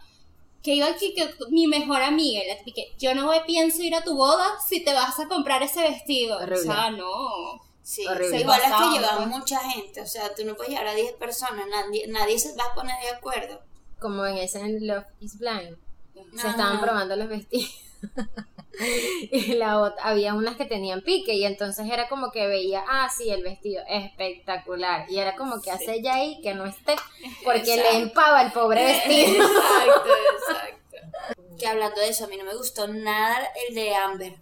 que iba aquí que mi mejor amiga y la típica, yo no voy, pienso ir a tu boda si te vas a comprar ese vestido. Horrible. O sea, no. Sí, Horrible. igual es que pues. mucha gente. O sea, tú no puedes llevar a 10 personas. Nadie, nadie se va a poner de acuerdo. Como en ese en Love is Blind. Se Ajá. estaban probando los vestidos. (laughs) y la ot- había unas que tenían pique y entonces era como que veía, ah, sí, el vestido espectacular. Y era como que hace ella ahí que no esté porque le empaba el pobre (laughs) vestido. Exacto, exacto. Que hablando de eso, a mí no me gustó nada el de Amber.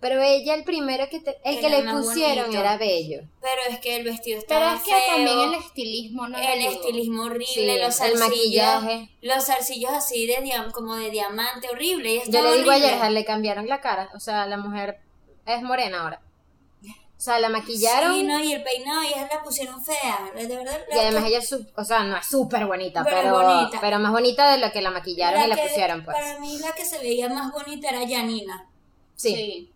Pero ella, el primero que, te- el que le pusieron bonito. era bello. Pero es que el vestido Pero estaba es que feo. también el estilismo no el ayudó. estilismo horrible, Sí, los el maquillaje. los zarcillos así de diam- como de diamante, horrible. ella Yo le digo a horrible. Yerja, le cambiaron la cara. O sea, la mujer es morena ahora. O sea, la maquillaron. Sí, no, y el peinado, y ella la pusieron fea, de verdad. Y además ella es, su- o sea, no es súper bonita, Pero pero, bonita. pero más bonita de lo que la maquillaron La y la que- pusieron, pues. Para mí la que se veía más bonita era Janina. Sí. Sí.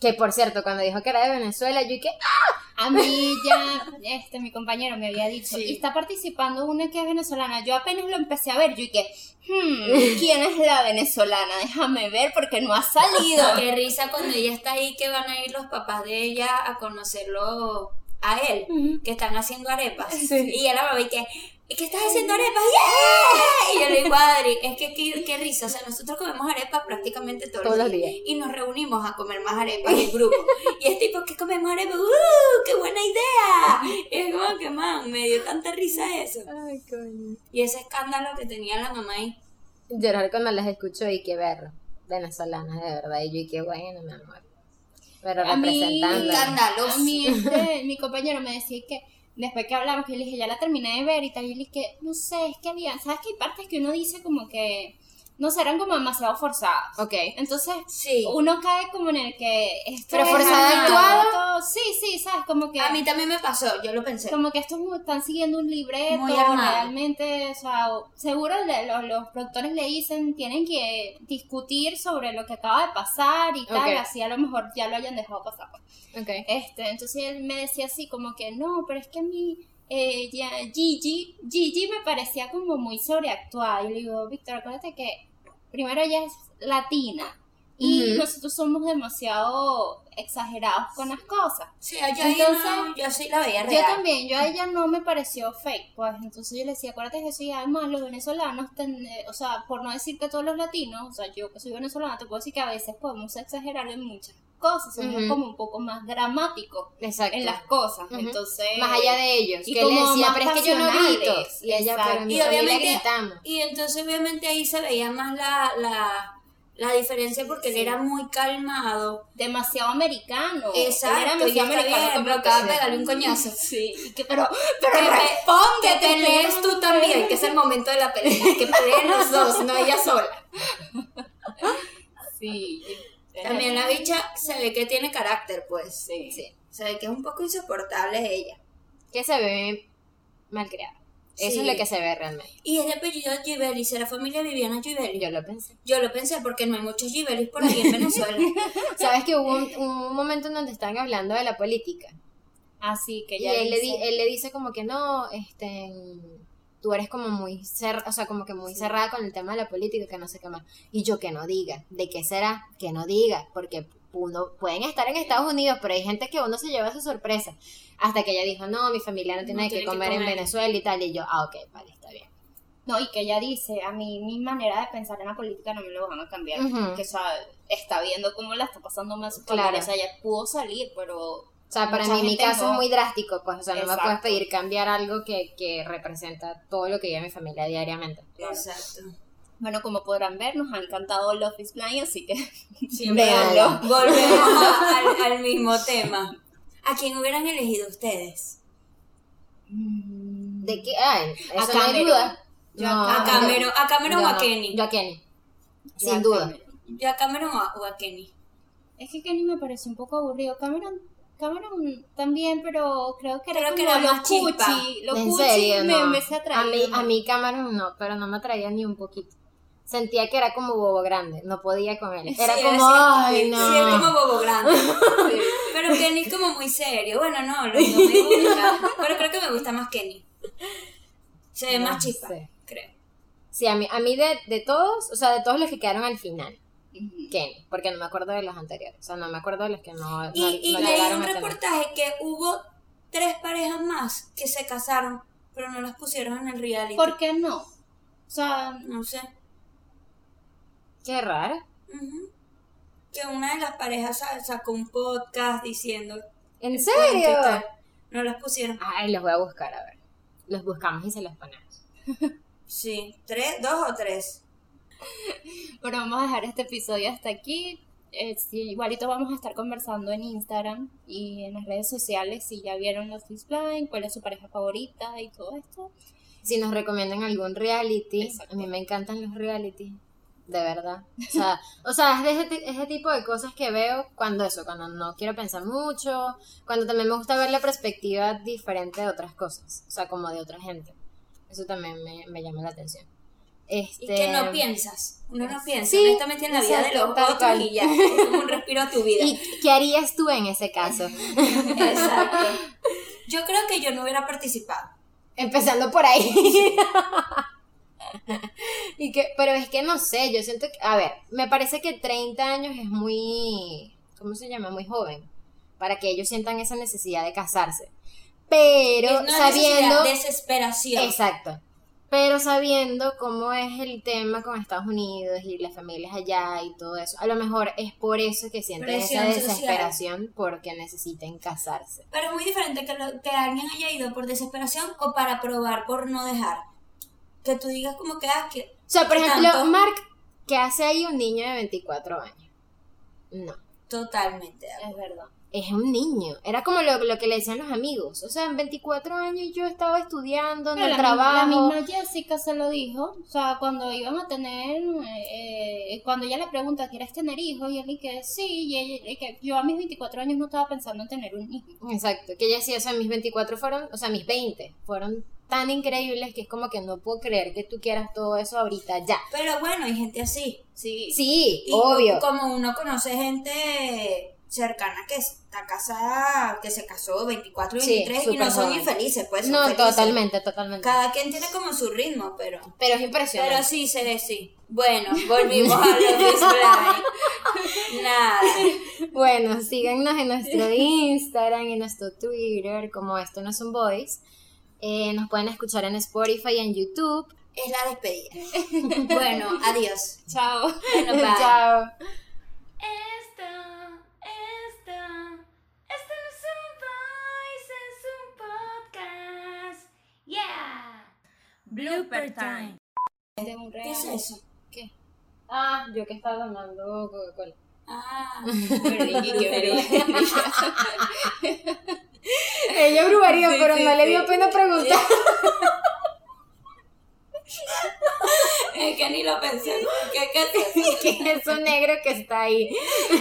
Que por cierto, cuando dijo que era de Venezuela, yo dije, ¡ah! A mí ya, este, mi compañero me había dicho, Sí. y está participando una que es venezolana. Yo apenas lo empecé a ver, yo dije, hmm, (laughs) ¿quién es la venezolana? Déjame ver porque no ha salido. (laughs) Qué risa cuando ella está ahí que van a ir los papás de ella a conocerlo a él, que están haciendo arepas. Y ella la va y que, ¿y qué estás haciendo arepas? ¡Yeah! Y yo le digo a Adri, es que qué, qué risa, o sea, nosotros comemos arepas prácticamente todos, Todos los días. días. Y nos reunimos a comer más arepas en grupo. Y es tipo, ¿qué comemos arepas? ¡Uh! ¡Qué buena idea! Y es como que, man, me dio tanta risa eso. Ay, coño. Y ese escándalo que tenía la mamá ahí. Llorar cuando las escucho y que ver venezolanas, de verdad. Y yo, y qué bueno, mi amor. Pero A mí- representando. Escándalos. A mí, este, mi compañero me decía que después que hablamos, que le dije, ya la terminé de ver y tal, y le dije, no sé, es que había, ¿sabes que hay partes que uno dice como que, no sé, eran como demasiado forzadas? Ok. Entonces, Sí. uno cae como en el que esto Pero es forzado algo- actuado. todo- Sí, sí, ¿sabes? Como que... A mí también me pasó, yo lo pensé. Como que estos están siguiendo un libreto, Muy realmente, o sea, seguro le- los, los productores le dicen, tienen que discutir sobre lo que acaba de pasar y tal, así a lo mejor ya lo hayan dejado pasar. pues. Ok. Este, entonces él me decía así como que no, pero es que a mí eh, ya, Gigi, Gigi me parecía como muy sobreactuada. Y le digo, Víctor, acuérdate que primero ella es latina y nosotros somos demasiado exagerados con las cosas. Sí, yo, Entonces, no, yo sí la veía Yo real. también, yo a ella no me pareció fake, pues entonces yo le decía, acuérdate que eso y además los venezolanos, ten- eh, o sea, por no decir que todos los latinos, o sea, yo que soy venezolana, te puedo decir que a veces podemos exagerar en muchas cosas, somos Ujú. como un poco más dramáticos Exacto. en las cosas, entonces... Más allá de ellos. y Que él decía, pero es que yo no grito. Y ella, pero Y obviamente- gritamos. Y entonces obviamente ahí se veía más la, la, la diferencia porque él era muy calmado. demasiado americano. Exacto, Él era y demasiado americano. bien, pero acaba de pegarle un coñazo. (laughs) Sí, y que, pero, pero Que responde, Que pelees tú también, que es el momento de la pelea. Que peleen los dos, no ella sola. (laughs) Sí. También la bicha se ve que tiene carácter, pues. Sí. Sí. Se ve que es un poco insoportable ella. Que se ve malcriada. Eso Sí. es lo que se ve realmente. Y es de apellido Givelli, será familia Viviana Givelli. Yo lo pensé. Yo lo pensé porque no hay muchos Givelis por ahí en Venezuela. (laughs) ¿Sabes que hubo un, un momento en donde estaban hablando de la política? Así que Y ya él le, di- dice- él le dice como que no, este, tú eres como muy cerrada, o sea, como que muy cerrada con el tema de la política, que no sé qué más. Y yo que no diga, ¿de qué será? Que no diga, porque uno, pueden estar en Estados Unidos, pero hay gente que uno se lleva su sorpresa. Hasta que ella dijo, no, mi familia no tiene No que tiene que comer en comer. Venezuela y tal. Y yo, ah, ok, vale, está bien. No, y que ella dice, a mí mi manera de pensar en la política no me lo van a cambiar. Ujú. Que, o sea, está viendo cómo la está pasando más Claro. familia. O sea, ella pudo salir, pero... O sea, para mí mi caso no. es muy drástico, pues, o sea, no me puedes pedir cambiar algo que, que representa todo lo que vive mi familia diariamente. Exacto. Bueno, como podrán ver, nos ha encantado Love is Blind, así que Siempre (laughs) Véanlo. volvemos (laughs) al, al mismo tema. ¿A quién hubieran elegido ustedes? ¿De qué? Ay, eso A no hay Cameron. duda. Yo No, a ¿A Cameron, a Cameron yo o a. Kenny? Yo a Kenny. Sin duda. Cameron. Yo a Cameron o a, o a Kenny. Es que Kenny me parece un poco aburrido. Cameron, Cameron también, pero creo que era Creo que como era lo cuchi. Lo en cuchi serio, me, no. me se atraía. a mí, a mí Cameron no, pero no me atraía ni un poquito. Sentía que era como bobo grande, no podía con él. Era Sí, como, sí, ay, no. Sí, es como bobo grande. (laughs) Pero Kenny es como muy serio. Bueno, no, los dos me gusta. Pero creo que me gusta más Kenny. Se ve No más chispa, sé. creo. Sí, a mí, a mí de, de todos, o sea, de todos los que quedaron al final. Kenny, porque no me acuerdo de los anteriores. O sea, no me acuerdo de los que no, no, Y, y no leí un reportaje que hubo tres parejas más que se casaron, pero no las pusieron en el reality. ¿Por qué no? O sea, No sé. Qué raro. Ujú. Que una de las parejas sa- sacó un podcast diciendo. ¿En serio? No las pusieron. Ay, los voy a buscar, a ver. Los buscamos y se los ponemos. Sí. ¿Tres? ¿Dos o tres? (laughs) bueno, vamos a dejar este episodio hasta aquí. eh, sí, igualito vamos a estar conversando en Instagram y en las redes sociales si ya vieron los Blind, cuál es su pareja favorita y todo esto. Si nos recomiendan algún reality, Exacto. a mí me encantan los reality, de verdad. O sea, o sea es de ese, ese tipo de cosas que veo cuando eso, cuando no quiero pensar mucho, cuando también me gusta ver la perspectiva diferente de otras cosas, o sea, como de otra gente. Eso también me, me llama la atención. Este, Y que no piensas. Uno no piensa Sí, honestamente en la vida de los otros y ya. Es como un respiro a tu vida. ¿Y qué harías tú en ese caso? Exacto. (laughs) Yo creo que yo no hubiera participado. Empezando por ahí. (laughs) y que, pero es que no sé, yo siento que, a ver, me parece que 30 años es muy, ¿cómo se llama? Muy joven, para que ellos sientan esa necesidad de casarse. Pero Es una sabiendo, desesperación. exacto, pero sabiendo cómo es el tema con Estados Unidos y las familias allá y todo eso, a lo mejor es por eso que sienten esa social. desesperación porque necesiten casarse. Pero es muy diferente que, lo- que alguien haya ido por desesperación o para probar por no dejar. Que tú digas como que, ah, que O sea, por ¿Qué ejemplo, tanto? Mark, ¿qué hace ahí un niño de 24 años? No, totalmente. de. Es verdad. Es un niño. Era como lo, lo que le decían los amigos. O sea, en 24 años yo estaba estudiando en Pero el la, trabajo. la misma Jessica se lo dijo, o sea, cuando iban a tener, eh, cuando ella le pregunta, ¿quieres tener hijos? Y él que sí, y ella, y que yo a mis 24 años no estaba pensando en tener un hijo. Exacto, que ella decía, o sea, mis 24 fueron, o sea, mis 20 fueron tan increíbles que es como que no puedo creer que tú quieras todo eso ahorita ya. Pero bueno, hay gente así. Sí, Sí, Y obvio. Como uno conoce gente cercana que está casada, que se casó 24 y Sí, 23 y no son joven. infelices, pues son No, felices. totalmente, totalmente. Cada quien tiene como su ritmo, pero... Pero es impresionante. Pero sí, se ve, sí. Bueno, volvimos a los (laughs) Blind. Nada. Bueno, síganos en nuestro Instagram y nuestro Twitter, como esto no es un voice. Eh, nos pueden escuchar en Spotify y en YouTube. Es la despedida. (laughs) Bueno, adiós. chao. Bueno, bye. Chao. Blooper time. De un ¿Qué es eso? Ah, yo que estaba tomando Coca-Cola. Ah, (laughs) (laughs) qué. (laughs) Ella brujería, Sí, pero sí, no le dio sí. pena preguntar. es que ni lo pensé. ¿Qué, qué es eso? ¿Qué es eso negro que está ahí?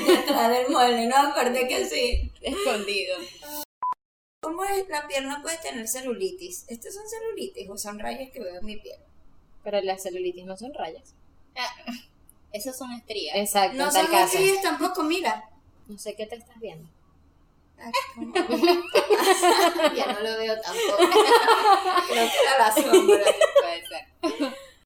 Detrás del mueble, no, aparte que sí. Escondido. ¿Cómo es? La piel no puede tener celulitis. ¿Estos son celulitis o son rayas que veo en mi piel? Pero las celulitis no son rayas. Esas son estrías. Exacto, No en tal son caso. estrías tampoco, mira. No sé qué te estás viendo. Ah, ¿cómo? (laughs) ya no lo veo tampoco. Creo (laughs) que era la sombra.